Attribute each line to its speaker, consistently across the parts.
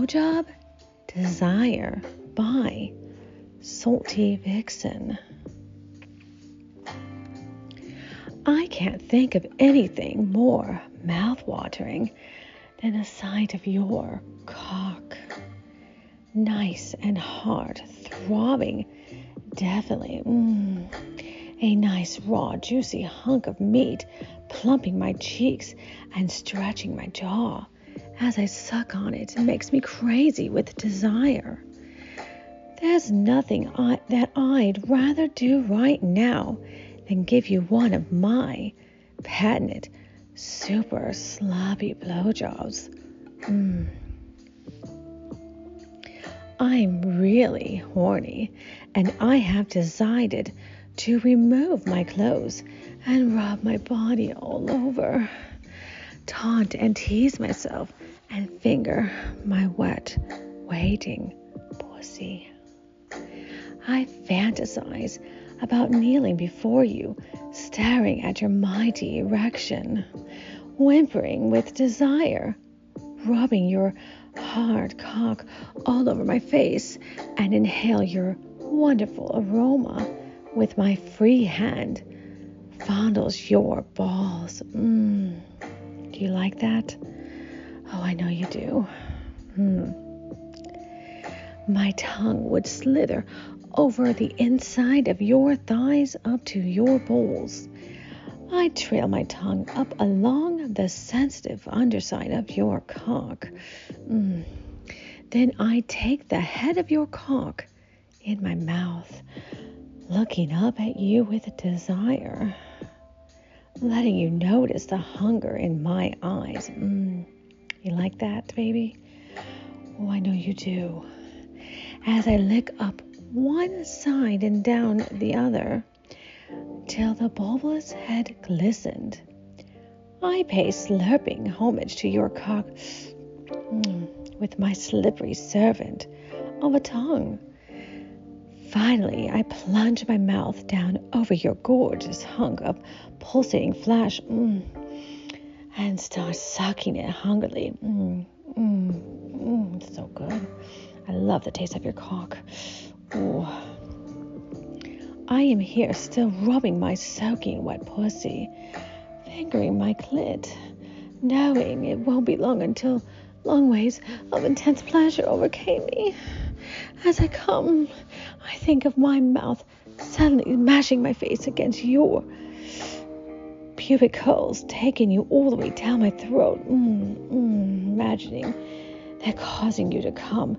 Speaker 1: Blowjob Desire by Salty Vixen. I can't think of anything more mouth-watering than a sight of your cock. Nice and hard, throbbing, definitely. Mm, a nice, raw, juicy hunk of meat plumping my cheeks and stretching my jaw. As I suck on it, it makes me crazy with desire. There's nothing I, that I'd rather do right now than give you one of my patented super sloppy blowjobs. Mm. I'm really horny, and I have decided to remove my clothes and rub my body all over, taunt and tease myself, and finger my wet, waiting pussy. I fantasize about kneeling before you, staring at your mighty erection, whimpering with desire, rubbing your hard cock all over my face, and inhale your wonderful aroma with my free hand fondles your balls. Mm. Do you like that? Oh, I know you do. Hmm. My tongue would slither over the inside of your thighs up to your balls. I trail my tongue up along the sensitive underside of your cock. Mm. Then I take the head of your cock in my mouth, looking up at you with desire, letting you notice the hunger in my eyes. Mm. You like that, baby? Oh, I know you do. As I lick up one side and down the other till the bulbous head glistened. I pay slurping homage to your cock mm, with my slippery servant of a tongue. Finally, I plunge my mouth down over your gorgeous hunk of pulsating flesh mm, and start sucking it hungrily. Mm, mm, mm, it's so good. I love the taste of your cock. Ooh. I am here still rubbing my soaking wet pussy, fingering my clit, knowing it won't be long until long waves of intense pleasure overcame me. As I come, I think of my mouth suddenly mashing my face against your pubic holes, taking you all the way down my throat, mm, mm, imagining they're causing you to come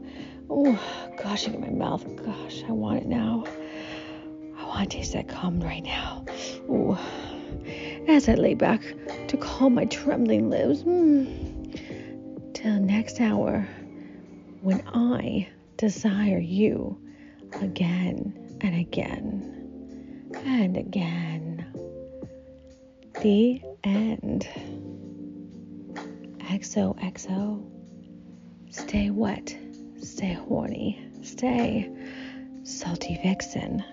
Speaker 1: Oh, gushing in my mouth. Gosh, I want it now. I want to taste that cum right now. Ooh. As I lay back to calm my trembling lips. Mm, till next hour when I desire you again and again and again. The end. XOXO. Stay wet. Stay horny. Stay salty vixen.